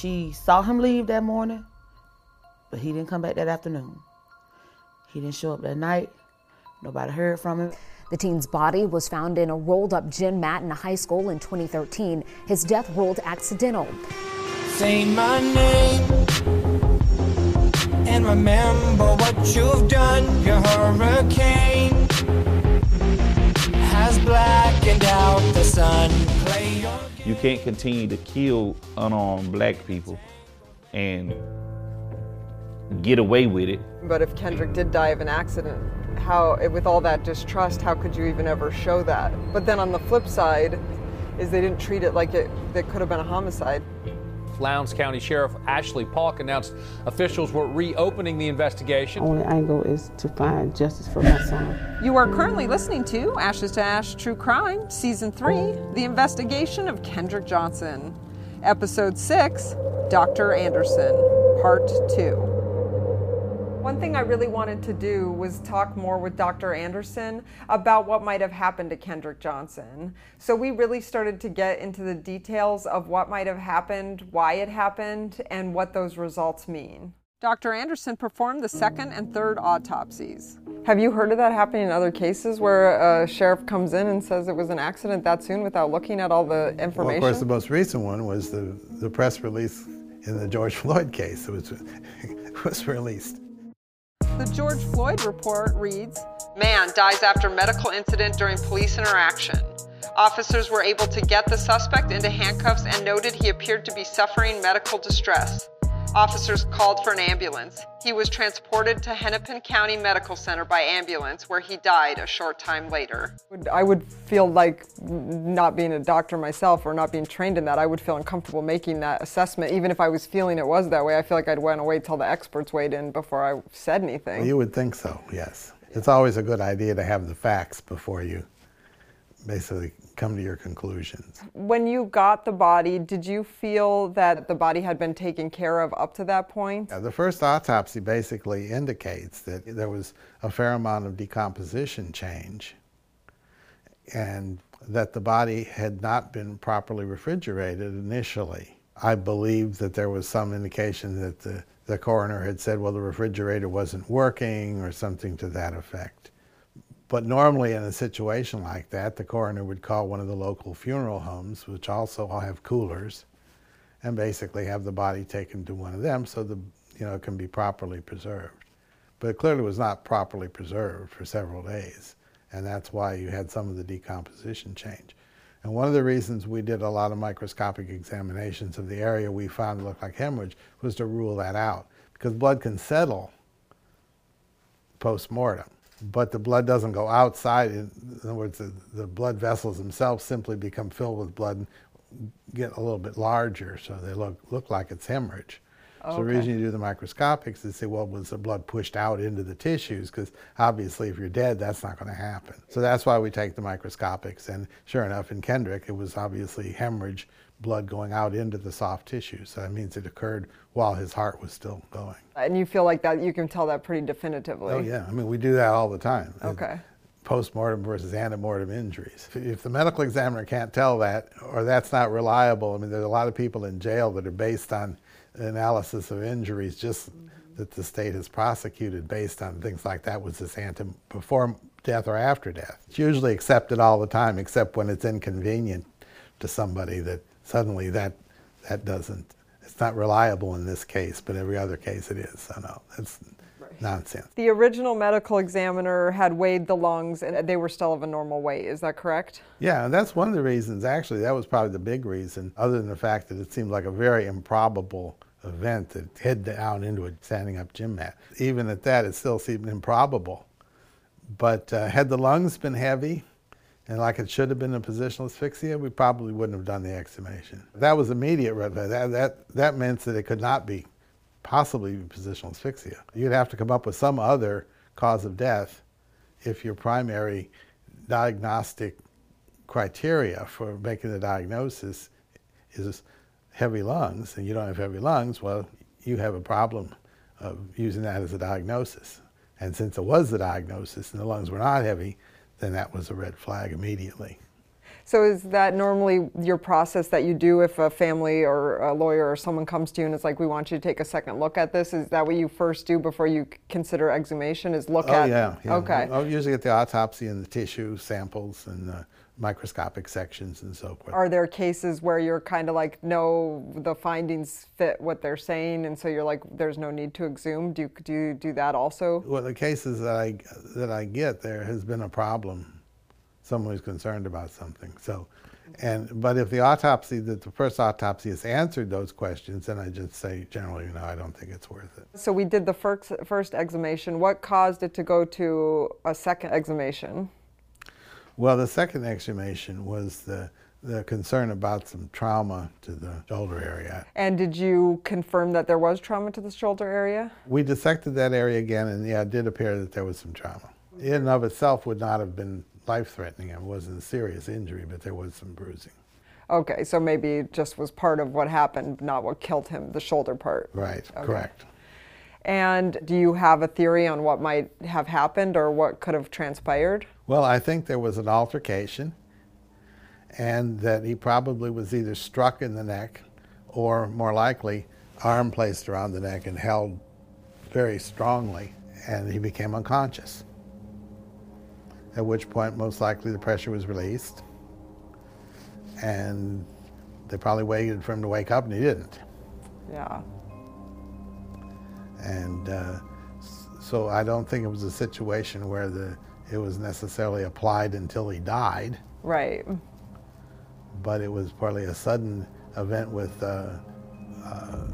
she saw him leave that morning, but he didn't come back that afternoon. He didn't show up that night. Nobody heard from him. The teen's body was found in a rolled up gym mat in a high school in 2013. His death ruled accidental. Say my name and remember what you've done. Your hurricane has blackened out the sun. You can't continue to kill unarmed black people and get away with it. But if Kendrick did die of an accident, how, with all that distrust, how could you even ever show that? But then on the flip side, is they didn't treat it like it, it could have been a homicide. Lowndes County Sheriff Ashley Polk announced officials were reopening the investigation. Only angle is to find justice for my son. You are currently listening to Ashes to Ash True Crime, Season 3 The Investigation of Kendrick Johnson. Episode 6 Dr. Anderson, Part 2. One thing I really wanted to do was talk more with Dr. Anderson about what might have happened to Kendrick Johnson. So we really started to get into the details of what might have happened, why it happened, and what those results mean. Dr. Anderson performed the second and third autopsies. Have you heard of that happening in other cases where a sheriff comes in and says it was an accident that soon without looking at all the information? Well, of course, the most recent one was the, the press release in the George Floyd case. It was, was released. The George Floyd report reads Man dies after medical incident during police interaction. Officers were able to get the suspect into handcuffs and noted he appeared to be suffering medical distress. Officers called for an ambulance. He was transported to Hennepin County Medical Center by ambulance, where he died a short time later. I would feel like, not being a doctor myself or not being trained in that, I would feel uncomfortable making that assessment. Even if I was feeling it was that way, I feel like I'd want to wait till the experts weighed in before I said anything. Well, you would think so, yes. It's always a good idea to have the facts before you basically come to your conclusions. When you got the body, did you feel that the body had been taken care of up to that point? Yeah, the first autopsy basically indicates that there was a fair amount of decomposition change and that the body had not been properly refrigerated initially. I believe that there was some indication that the, the coroner had said, well, the refrigerator wasn't working or something to that effect. But normally in a situation like that, the coroner would call one of the local funeral homes, which also have coolers, and basically have the body taken to one of them so the you know it can be properly preserved. But it clearly was not properly preserved for several days, and that's why you had some of the decomposition change. And one of the reasons we did a lot of microscopic examinations of the area we found looked like hemorrhage was to rule that out, because blood can settle post-mortem but the blood doesn't go outside. In other words, the, the blood vessels themselves simply become filled with blood and get a little bit larger, so they look, look like it's hemorrhage. Okay. So the reason you do the microscopics is to say, well, was the blood pushed out into the tissues? Because obviously, if you're dead, that's not going to happen. So that's why we take the microscopics. And sure enough, in Kendrick, it was obviously hemorrhage, blood going out into the soft tissue. So that means it occurred while his heart was still going. And you feel like that you can tell that pretty definitively. Oh yeah, I mean we do that all the time. Okay. Post-mortem versus antemortem injuries. If the medical examiner can't tell that, or that's not reliable, I mean there's a lot of people in jail that are based on analysis of injuries just mm-hmm. that the state has prosecuted based on things like that was this antem before death or after death. It's usually accepted all the time except when it's inconvenient to somebody that suddenly that that doesn't it's not reliable in this case, but every other case it is. So no, that's right. nonsense. The original medical examiner had weighed the lungs and they were still of a normal weight. Is that correct? Yeah, and that's one of the reasons. Actually, that was probably the big reason, other than the fact that it seemed like a very improbable event to head down into a standing up gym mat. Even at that, it still seemed improbable. But uh, had the lungs been heavy, and like it should have been a positional asphyxia, we probably wouldn't have done the exhumation. That was immediate red flag. That, that, that meant that it could not be possibly positional asphyxia. You'd have to come up with some other cause of death if your primary diagnostic criteria for making the diagnosis is heavy lungs, and you don't have heavy lungs, well, you have a problem of using that as a diagnosis. And since it was the diagnosis and the lungs were not heavy, then that was a red flag immediately. So is that normally your process that you do if a family or a lawyer or someone comes to you and it's like, we want you to take a second look at this? Is that what you first do before you consider exhumation? Is look Oh, at? yeah, yeah. Okay. I'll usually get the autopsy and the tissue samples and the microscopic sections and so forth. Are there cases where you're kind of like, no, the findings fit what they're saying, and so you're like, there's no need to exhume? Do you, do you do that also? Well, the cases that I that I get, there has been a problem. Someone who's concerned about something. So, and but if the autopsy, that the first autopsy has answered those questions, then I just say generally, no, I don't think it's worth it. So we did the first first exhumation. What caused it to go to a second exhumation? Well, the second exhumation was the the concern about some trauma to the shoulder area. And did you confirm that there was trauma to the shoulder area? We dissected that area again, and yeah, it did appear that there was some trauma. In and of itself would not have been life-threatening. It wasn't a serious injury, but there was some bruising. Okay, so maybe it just was part of what happened, not what killed him, the shoulder part. Right, Okay. correct. And do you have a theory on what might have happened or what could have transpired? Well, I think there was an altercation, and that he probably was either struck in the neck, or more likely, arm placed around the neck and held very strongly, and he became unconscious. At which point, most likely, the pressure was released, and they probably waited for him to wake up, and he didn't. Yeah. And uh, so I don't think it was a situation where the it was necessarily applied until he died, Right. but it was partly a sudden event with uh, uh,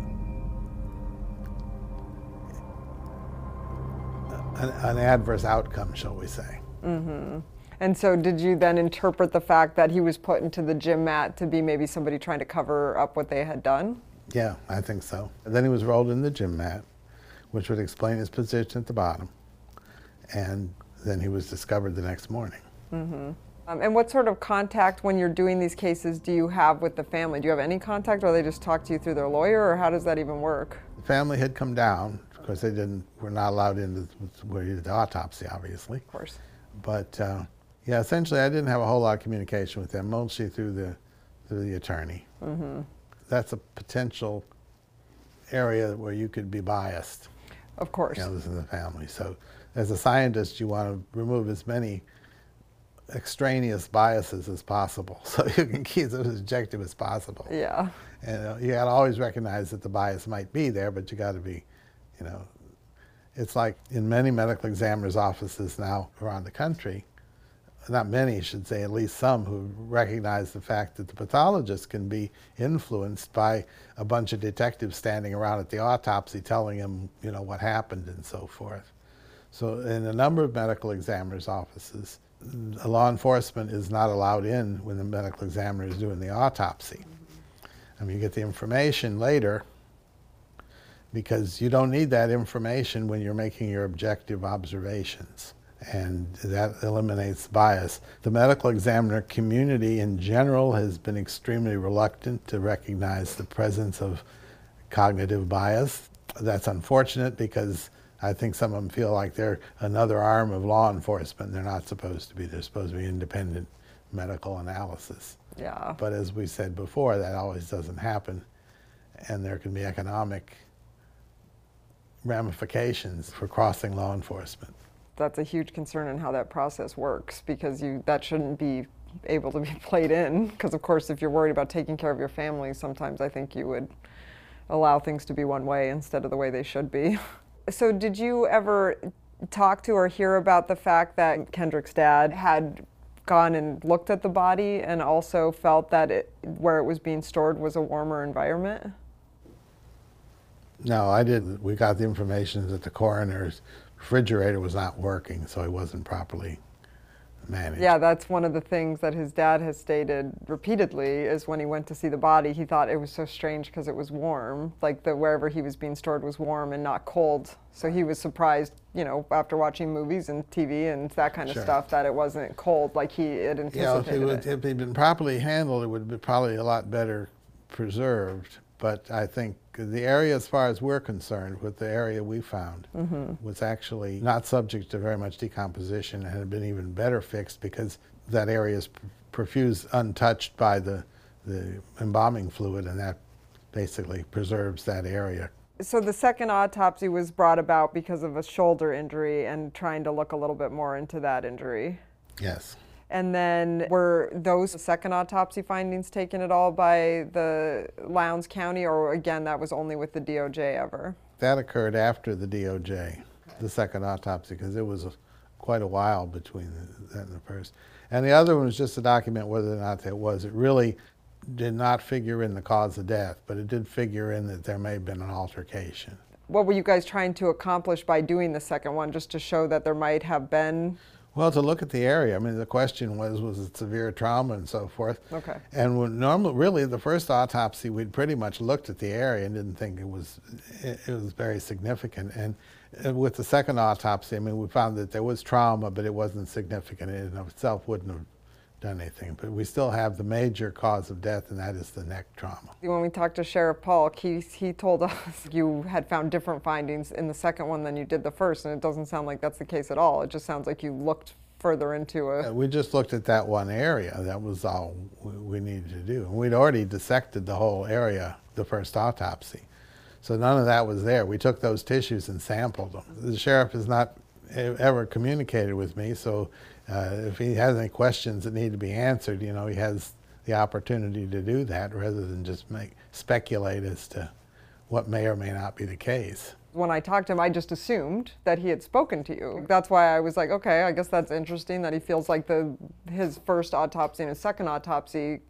an, an adverse outcome, shall we say. Mm-hmm. And so, did you then interpret the fact that he was put into the gym mat to be maybe somebody trying to cover up what they had done? Yeah, I think so. And then he was rolled in the gym mat, which would explain his position at the bottom. And then he was discovered the next morning. Um, and what sort of contact, when you're doing these cases, do you have with the family? Do you have any contact, or they just talk to you through their lawyer, or how does that even work? The family had come down because they didn't were not allowed into where he did the autopsy, obviously. Of course. But uh, yeah, essentially, I didn't have a whole lot of communication with them, mostly through the through the attorney. Mm-hmm. That's a potential area where you could be biased. Of course. You know, this is the family. So, as a scientist, you want to remove as many extraneous biases as possible, so you can keep it as objective as possible. Yeah. And uh, you got to always recognize that the bias might be there, but you got to be, you know, it's like in many medical examiners' offices now around the country, not many, I should say, at least some who recognize the fact that the pathologist can be influenced by a bunch of detectives standing around at the autopsy telling him, you know, what happened and so forth. So, in a number of medical examiners' offices, law enforcement is not allowed in when the medical examiner is doing the autopsy. I mean, you get the information later because you don't need that information when you're making your objective observations. And that eliminates bias. The medical examiner community in general has been extremely reluctant to recognize the presence of cognitive bias. That's unfortunate because I think some of them feel like they're another arm of law enforcement. They're not supposed to be. They're supposed to be independent medical analysis. Yeah. But as we said before, that always doesn't happen, and there can be economic ramifications for crossing law enforcement. That's a huge concern in how that process works because you that shouldn't be able to be played in because of course if you're worried about taking care of your family sometimes I think you would allow things to be one way instead of the way they should be. So did you ever talk to or hear about the fact that Kendrick's dad had gone and looked at the body and also felt that it, where it was being stored was a warmer environment? No, I didn't. We got the information that the coroner's refrigerator was not working, so it wasn't properly managed. Yeah, that's one of the things that his dad has stated repeatedly is when he went to see the body, he thought it was so strange because it was warm, like the wherever he was being stored was warm and not cold. So he was surprised, you know, after watching movies and TV and that kind of Sure. stuff that it wasn't cold like he had Yeah, if anticipated. it, would, if it had been properly handled, it would be probably a lot better preserved. But I think the area, as far as we're concerned, with the area we found, mm-hmm. was actually not subject to very much decomposition and had been even better fixed because that area is perfused untouched by the, the embalming fluid, and that basically preserves that area. So the second autopsy was brought about because of a shoulder injury and trying to look a little bit more into that injury. Yes. And then were those second autopsy findings taken at all by the Lowndes County, or again, that was only with the DOJ ever? That occurred after the DOJ, the second autopsy, because it was a, quite a while between the, that and the first. And the other one was just to document whether or not that was. It really did not figure in the cause of death, but it did figure in that there may have been an altercation. What were you guys trying to accomplish by doing the second one, just to show that there might have been? Well, to look at the area, I mean, the question was, was it severe trauma and so forth? Okay. And when normally, really, the first autopsy, we'd pretty much looked at the area and didn't think it was, it, it was very significant. And, and with the second autopsy, I mean, we found that there was trauma, but it wasn't significant. It in of itself wouldn't have anything. But we still have the major cause of death, and that is the neck trauma. When we talked to Sheriff Polk, he, he told us you had found different findings in the second one than you did the first, and it doesn't sound like that's the case at all. It just sounds like you looked further into Uh, a. We just looked at that one area. That was all we, needed to do. And we'd already dissected the whole area the first autopsy. So none of that was there. We took those tissues and sampled them. The sheriff has not ever communicated with me, so uh, if he has any questions that need to be answered, you know, he has the opportunity to do that rather than just make speculate as to what may or may not be the case. When I talked to him, I just assumed that he had spoken to you. That's why I was like, okay, I guess that's interesting that he feels like the his first autopsy and his second autopsy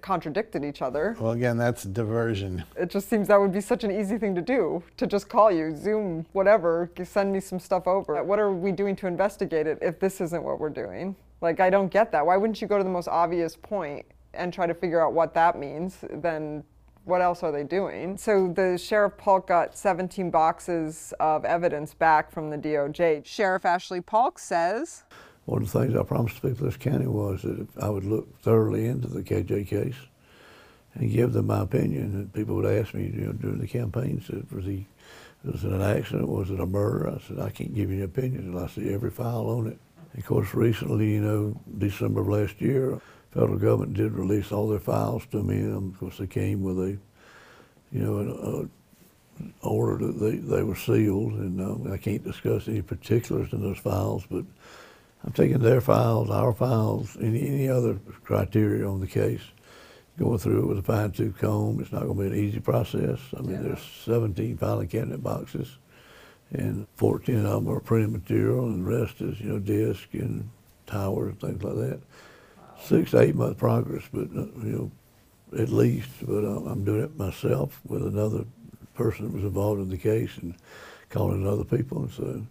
contradicted each other. Well, again, that's diversion. It just seems that would be such an easy thing to do to just call you, Zoom, whatever, send me some stuff over. What are we doing to investigate it if this isn't what we're doing? Like, I don't get that. Why wouldn't you go to the most obvious point and try to figure out what that means? Then what else are they doing? So the Sheriff Polk got 17 boxes of evidence back from the DOJ. Sheriff Ashley Polk says, One of the things I promised the people of this county was that I would look thoroughly into the KJ case and give them my opinion. And people would ask me, you know, during the campaign, said, was he, was it an accident? Was it a murder? I said, I can't give you an opinion until I see every file on it. Of course, recently, you know, December of last year, federal government did release all their files to me. Um, of course, they came with a, you know, an a order that they, they were sealed, and um, I can't discuss any particulars in those files, but I'm taking their files, our files, any, any other criteria on the case, going through it with a fine tooth comb. It's not going to be an easy process. I mean, there's 17 filing cabinet boxes, and 14 of them are printed material, and the rest is, you know, disc and towers and things like that. Six to eight month progress, but, uh, you know, at least, but I'm doing it myself with another person that was involved in the case and calling in other people. And so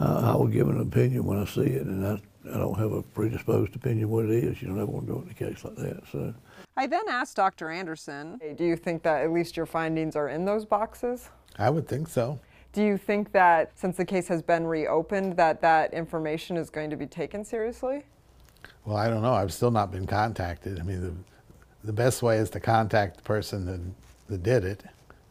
I, I will give an opinion when I see it, and I, I don't have a predisposed opinion what it is. You don't ever want to go in a case like that. So I then asked Dr. Anderson, do you think that at least your findings are in those boxes? I would think so. Do you think that since the case has been reopened, that that information is going to be taken seriously? Well, I don't know. I've still not been contacted. I mean, the, the best way is to contact the person that, that did it,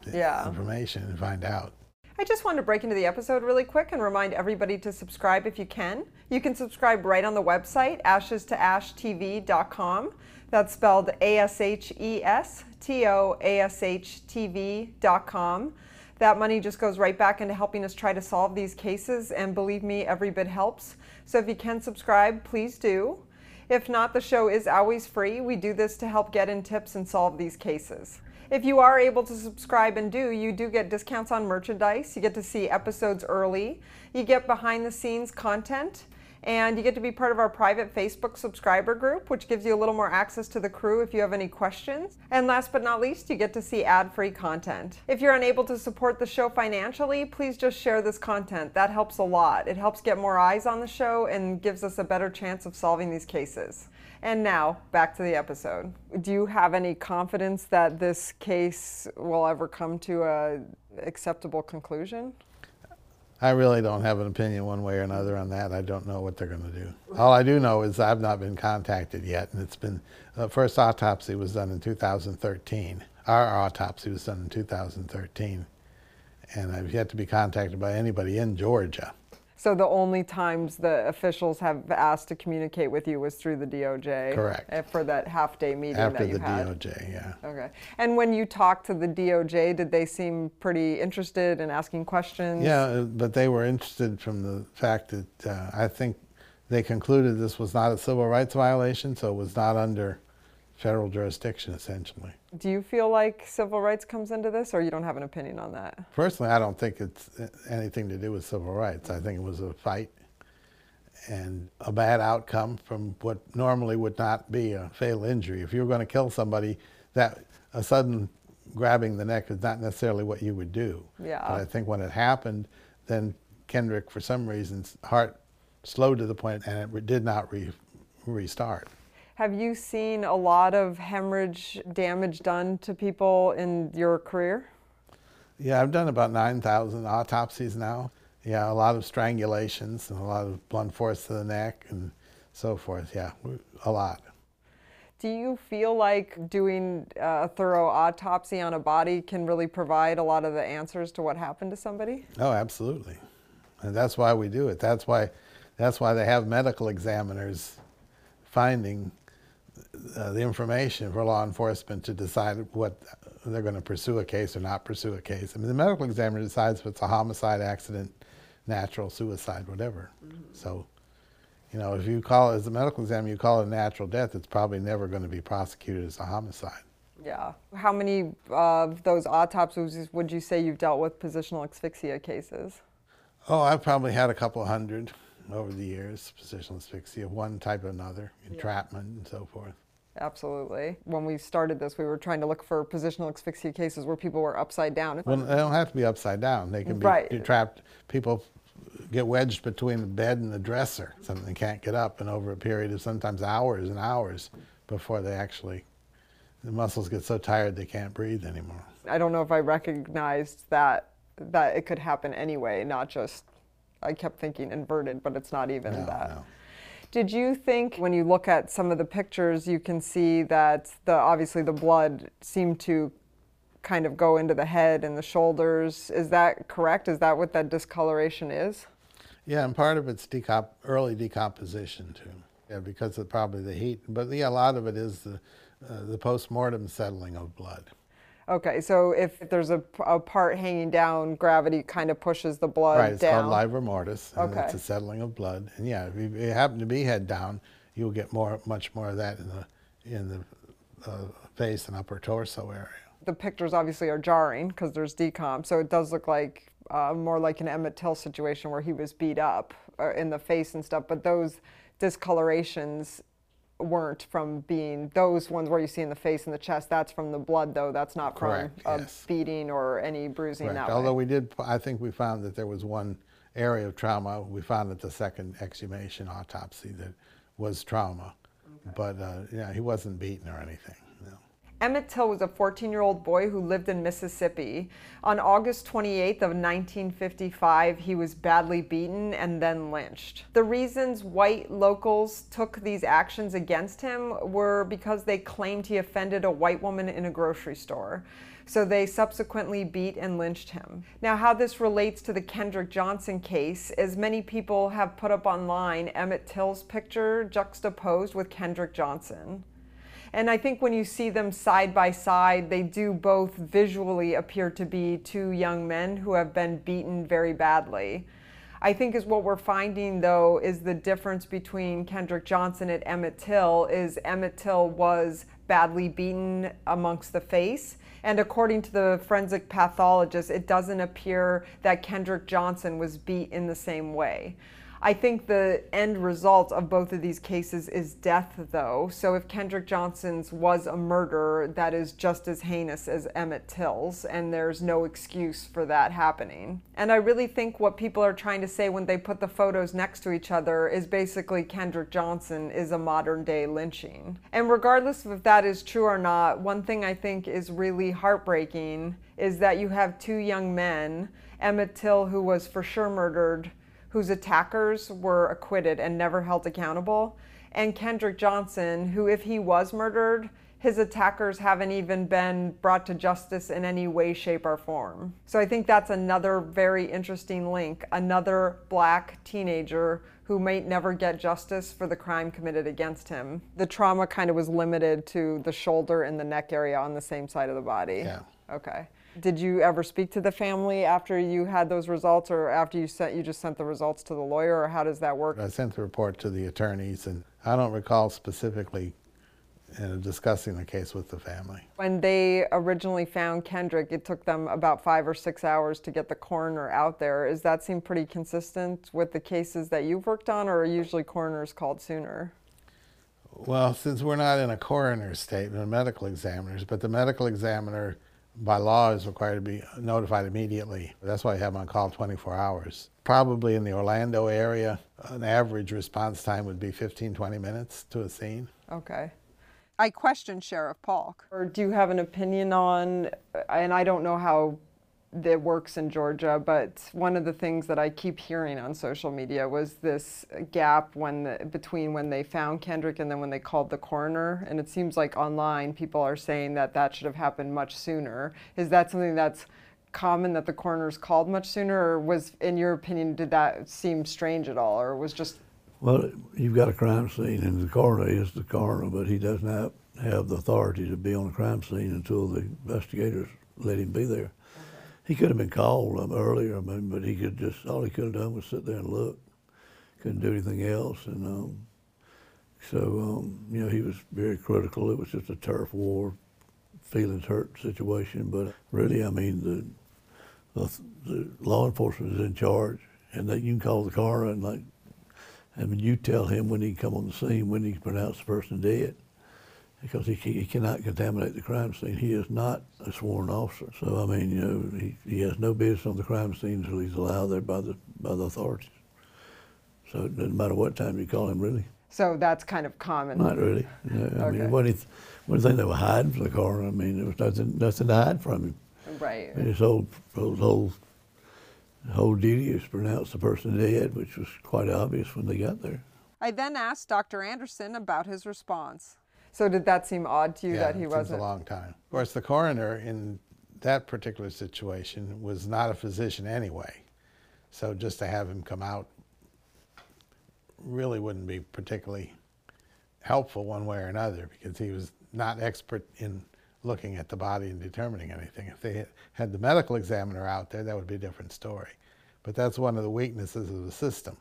the Yeah. information, and find out. I just wanted to break into the episode really quick and remind everybody to subscribe if you can. You can subscribe right on the website, ashes to ashtv.com. That's spelled A S H E S T O A S H TV.com. That money just goes right back into helping us try to solve these cases, and believe me, every bit helps. So if you can subscribe, please do. If not, the show is always free. We do this to help get in tips and solve these cases. If you are able to subscribe and do, you do get discounts on merchandise. You get to see episodes early. You get behind the scenes content. And you get to be part of our private Facebook subscriber group, which gives you a little more access to the crew if you have any questions. And last but not least, you get to see ad free content. If you're unable to support the show financially, please just share this content. That helps a lot. It helps get more eyes on the show and gives us a better chance of solving these cases. And now, back to the episode. Do you have any confidence that this case will ever come to a acceptable conclusion? I really don't have an opinion one way or another on that. I don't know what they're going to do. All I do know is I've not been contacted yet, and it's been the first autopsy was done in 2013. Our autopsy was done in 2013, and I've yet to be contacted by anybody in Georgia. So the only times the officials have asked to communicate with you was through the DOJ. Correct. eh, For that half day meeting After that you the. DOJ, yeah. Okay. And when you talked to the DOJ, did they seem pretty interested in asking questions? Yeah, uh, but they were interested from the fact that uh, I think they concluded this was not a civil rights violation, so it was not under federal jurisdiction essentially. Do you feel like civil rights comes into this, or you don't have an opinion on that? Personally, I don't think it's uh, anything to do with civil rights. I think it was a fight and a bad outcome from what normally would not be a fatal injury. If you were going to kill somebody, that a sudden grabbing the neck is not necessarily what you would do. Yeah. But I think when it happened, then Kendrick, for some reasons, heart slowed to the point and it did not re- restart. Have you seen a lot of hemorrhage damage done to people in your career? Yeah, I've done about 9,000 autopsies now. Yeah, a lot of strangulations and a lot of blunt force to the neck and so forth. Yeah, a lot. Do you feel like doing uh, a thorough autopsy on a body can really provide a lot of the answers to what happened to somebody? Oh, absolutely. And that's why we do it. That's why, that's why they have medical examiners finding uh, the information for law enforcement to decide what they're going to pursue a case or not pursue a case. I mean, the medical examiner decides if it's a homicide, accident, natural, suicide, whatever. So, you know, if you call it as a medical examiner, you call it a natural death, it's probably never going to be prosecuted as a homicide. Yeah. How many of those autopsies would you say you've dealt with positional asphyxia cases? Oh, I've probably had a couple hundred over the years, positional asphyxia, one type or another, entrapment and so forth. Absolutely. When we started this, we were trying to look for positional asphyxia cases where people were upside down. Well, they don't have to be upside down. They can be Right. trapped. People get wedged between the bed and the dresser, so they can't get up, and over a period of sometimes hours and hours before they actually, the muscles get so tired they can't breathe anymore. I don't know if I recognized that that it could happen anyway, not just I kept thinking inverted, but it's not even No, that. no. Did you think when you look at some of the pictures you can see that the obviously the blood seemed to kind of go into the head and the shoulders? Is that correct? Is that what that discoloration is? Yeah, and part of it's decomp- early decomposition too. Yeah, because of probably the heat. But yeah, a lot of it is the uh, the post-mortem settling of blood. Okay, so if there's a, a part hanging down, gravity kind of pushes the blood right, it's down. called livor mortis, and Okay. it's a settling of blood. And yeah, if you, you happen to be head down, you'll get more, much more of that in the in the uh, face and upper torso area. the pictures obviously are jarring because there's decomp, so it does look like uh, more like an Emmett Till situation where he was beat up uh, in the face and stuff. But those discolorations weren't from being those ones where you see in the face and the chest. That's from the blood, though. That's not Correct, from a yes. beating or any bruising Correct. that Although way. we did, I think we found that there was one area of trauma. We found at the second exhumation autopsy that was trauma, but uh, yeah, he wasn't beaten or anything. Emmett Till was a 14 year old boy who lived in Mississippi. On August 28th of 1955, he was badly beaten and then lynched. The reasons white locals took these actions against him were because they claimed he offended a white woman in a grocery store. So they subsequently beat and lynched him. Now, how this relates to the Kendrick Johnson case is many people have put up online Emmett Till's picture juxtaposed with Kendrick Johnson. And I think when you see them side by side, they do both visually appear to be two young men who have been beaten very badly. I think is what we're finding though is the difference between Kendrick Johnson and Emmett Till is Emmett Till was badly beaten amongst the face. And according to the forensic pathologist, it doesn't appear that Kendrick Johnson was beat in the same way. I think the end result of both of these cases is death, though. So if Kendrick Johnson's was a murder, that is just as heinous as Emmett Till's, and there's no excuse for that happening. And I really think what people are trying to say when they put the photos next to each other is basically Kendrick Johnson is a modern day lynching. And regardless of if that is true or not, one thing I think is really heartbreaking is that you have two young men, Emmett Till, who was for sure murdered whose attackers were acquitted and never held accountable, and Kendrick Johnson, who, if he was murdered, his attackers haven't even been brought to justice in any way, shape, or form. So I think that's another very interesting link. Another black teenager who might never get justice for the crime committed against him. The trauma kind of was limited to the shoulder and the neck area on the same side of the body. Yeah. Okay. Did you ever speak to the family after you had those results, or after you sent you just sent the results to the lawyer, or how does that work? I sent the report to the attorneys, and I don't recall specifically uh, discussing the case with the family. When they originally found Kendrick, it took them about five or six hours to get the coroner out there. Does that seem pretty consistent with the cases that you've worked on, or are usually coroners called sooner? Well, since we're not in a coroner's state, we're medical examiners, but the medical examiner by law is required to be notified immediately. That's why I have them on call 24 hours. Probably in the Orlando area, an average response time would be 15, 20 minutes to a scene. Okay. I questioned Sheriff Polk. Or do you have an opinion on, and I don't know how that works in Georgia, but one of the things that I keep hearing on social media was this gap when the, between when they found Kendrick and then when they called the coroner. And it seems like online people are saying that that should have happened much sooner. Is that something that's common that the coroner's called much sooner, or was, in your opinion, did that seem strange at all, or was just? Well, you've got a crime scene, and the coroner is the coroner, but he does not have the authority to be on a crime scene until the investigators let him be there. He could have been called um, earlier, I mean, but he could just all he could have done was sit there and look. Couldn't do anything else, and um, so um, you know he was very critical. It was just a turf war, feelings hurt situation. But really, I mean, the, the, the law enforcement is in charge, and that you can call the car and like, I mean, you tell him when he come on the scene when he can pronounce the person dead because he, he cannot contaminate the crime scene. He is not a sworn officer. So, I mean, you know, he, he has no business on the crime scene until he's allowed there by the, by the authorities. So it doesn't matter what time you call him, really. So that's kind of common. Not really. Know, I Okay. mean, what do you, what do you think they were hiding from the coroner? I mean, there was nothing, nothing to hide from him. Right. And his whole, his whole, whole duty is to pronounce the person dead, which was quite obvious when they got there. I then asked Dr. Anderson about his response. So did that seem odd to you that he it seems wasn't? a long time. Of course, the coroner in that particular situation was not a physician anyway, so just to have him come out really wouldn't be particularly helpful one way or another because he was not expert in looking at the body and determining anything. If they had the medical examiner out there, that would be a different story. But that's one of the weaknesses of the system.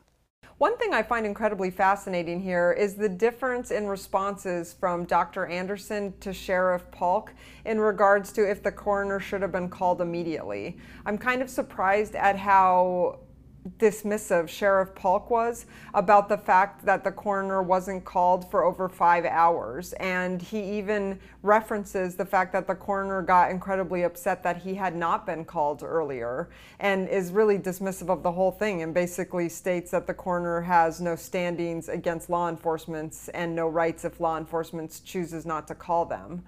One thing I find incredibly fascinating here is the difference in responses from Dr. Anderson to Sheriff Polk in regards to if the coroner should have been called immediately. I'm kind of surprised at how dismissive Sheriff Polk was about the fact that the coroner wasn't called for over five hours. And he even references the fact that the coroner got incredibly upset that he had not been called earlier and is really dismissive of the whole thing and basically states that the coroner has no standings against law enforcement and no rights if law enforcement chooses not to call them.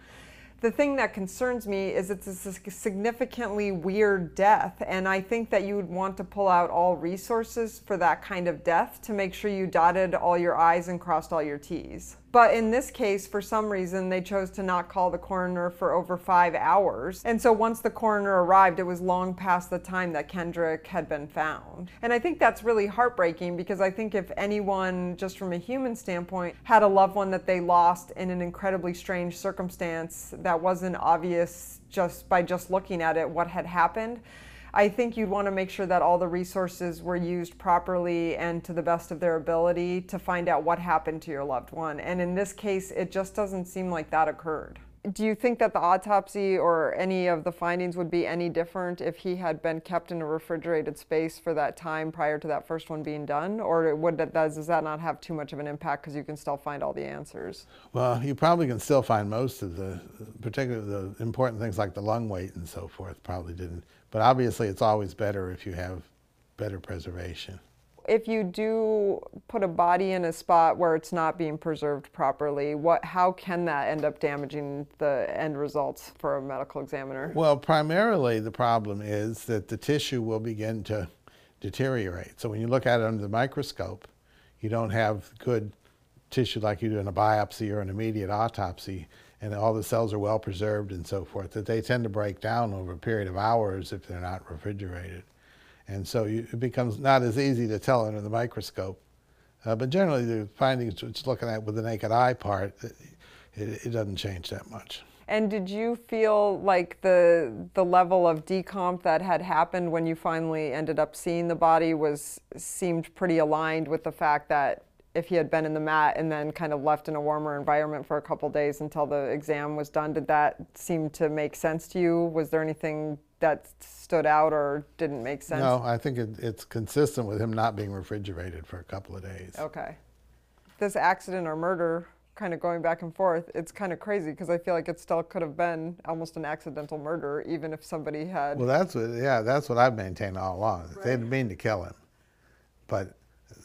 The thing that concerns me is it's a significantly weird death, and I think that you would want to pull out all resources for that kind of death to make sure you dotted all your I's and crossed all your T's. But in this case, for some reason, they chose to not call the coroner for over five hours. And so once the coroner arrived, it was long past the time that Kendrick had been found. And I think that's really heartbreaking because I think if anyone, just from a human standpoint, had a loved one that they lost in an incredibly strange circumstance that wasn't obvious just by just looking at it what had happened, I think you'd want to make sure that all the resources were used properly and to the best of their ability to find out what happened to your loved one. And in this case, it just doesn't seem like that occurred. Do you think that the autopsy or any of the findings would be any different if he had been kept in a refrigerated space for that time prior to that first one being done? Or would that, does, that not have too much of an impact because you can still find all the answers? Well, you probably can still find most of the, particularly the important things like the lung weight and so forth, probably didn't. But obviously, it's always better if you have better preservation. If you do put a body in a spot where it's not being preserved properly, what, how can that end up damaging the end results for a medical examiner? Well, primarily the problem is that the tissue will begin to deteriorate. So when you look at it under the microscope, you don't have good tissue like you do in a biopsy or an immediate autopsy, and all the cells are well preserved and so forth, that they tend to break down over a period of hours if they're not refrigerated. And so you, it becomes not as easy to tell under the microscope. Uh, but generally, the findings, which looking at with the naked eye part, it, it, doesn't change that much. And did you feel like the the level of decomp that had happened when you finally ended up seeing the body was seemed pretty aligned with the fact that if he had been in the mat and then kind of left in a warmer environment for a couple days until the exam was done, did that seem to make sense to you? Was there anything that stood out or didn't make sense? No, I think it, it's consistent with him not being refrigerated for a couple of days. Okay. This accident or murder, kind of going back and forth, it's kind of crazy because I feel like it still could have been almost an accidental murder, even if somebody had. Well, that's what, yeah, that's what I've maintained all along. They didn't mean to kill him, but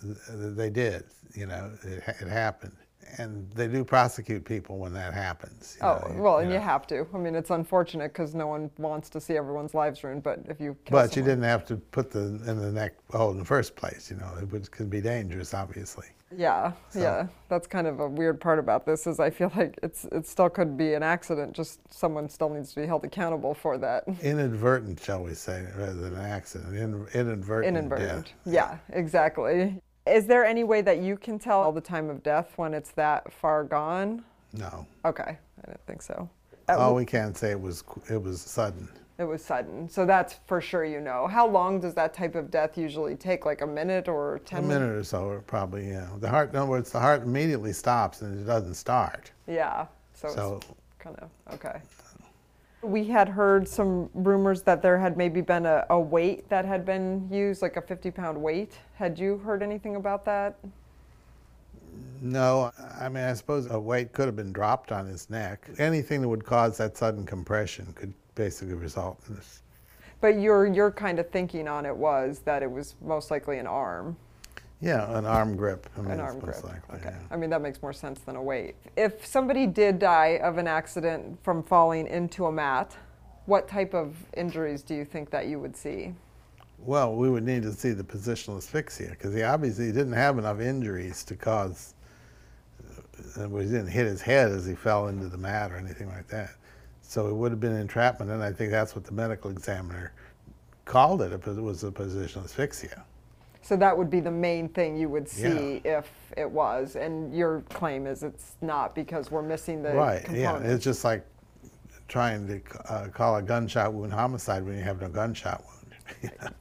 they did. You know, it, it happened, and they do prosecute people when that happens. you Oh, know, well, you and you have to. I mean, it's unfortunate because no one wants to see everyone's lives ruined, but if you But you didn't have to put the in the neck hole in the first place. You know, it would, could be dangerous, obviously. Yeah, yeah. That's kind of a weird part about this is I feel like it's it still could be an accident, just someone still needs to be held accountable for that. Inadvertent, shall we say, rather than an accident. In, inadvertent. Inadvertent. death. Yeah, exactly. Is there any way that you can tell all the time of death when it's that far gone? No. Okay, I didn't think so. Uh, all we can say it was it was sudden. It was sudden, so that's for sure you know. How long does that type of death usually take? Like a minute or ten A minute or so, or probably. Yeah. The heart. In other words, the heart immediately stops and it doesn't start. Yeah. So, So- it's kind of okay. We had heard some rumors that there had maybe been a, a weight that had been used, like a 50 pound weight. Had you heard anything about that? No, I mean, I suppose a weight could have been dropped on his neck. Anything that would cause that sudden compression could basically result in this. But your your kind of thinking on it was that it was most likely an arm, Yeah, an arm grip. I mean, an arm grip. likely, okay. yeah. I mean that makes more sense than a weight. If somebody did die of an accident from falling into a mat, what type of injuries do you think that you would see? Well, we would need to see the positional asphyxia because he obviously didn't have enough injuries to cause. Uh, he didn't hit his head as he fell into the mat or anything like that. So it would have been entrapment, and I think that's what the medical examiner called it. It was a positional asphyxia. So that would be the main thing you would see if it was, and your claim is it's not because we're missing the right. Yeah. component. It's just like trying to uh, call a gunshot wound homicide when you have no gunshot wound.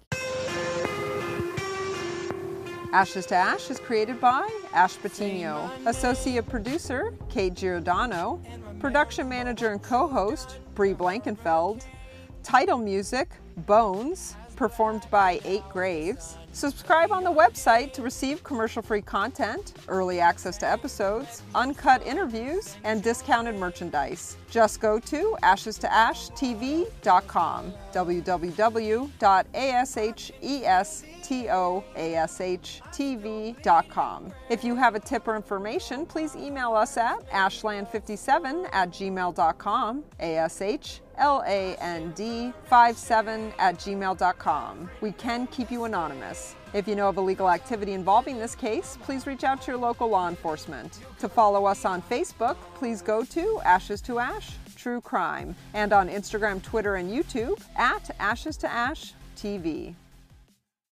Ashes to Ash is created by Ash Patino, associate producer Kate Giordano, production manager and co-host Bree Blankenfeld, title music Bones, performed by Eight Graves. Subscribe on the website to receive commercial-free content, early access to episodes, uncut interviews, and discounted merchandise. Just go to ashes2ashtv.com, www.ashestoashtv.com. If you have a tip or information, please email us at ashland57 at gmail.com, ash L-A-N-D 57 at gmail.com. We can keep you anonymous. If you know of illegal activity involving this case, please reach out to your local law enforcement. To follow us on Facebook, please go to Ashes to Ash True Crime and on Instagram, Twitter, and YouTube at Ashes to Ash TV.